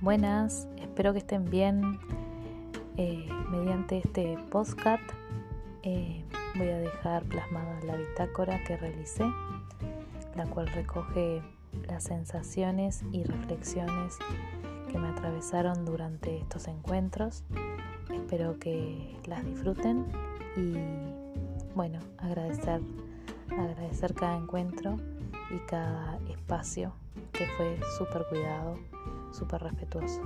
Buenas, espero que estén bien. Eh, mediante este podcast eh, voy a dejar plasmada la bitácora que realicé, la cual recoge las sensaciones y reflexiones que me atravesaron durante estos encuentros. Espero que las disfruten y bueno, agradecer, agradecer cada encuentro y cada espacio que fue súper cuidado súper respetuoso.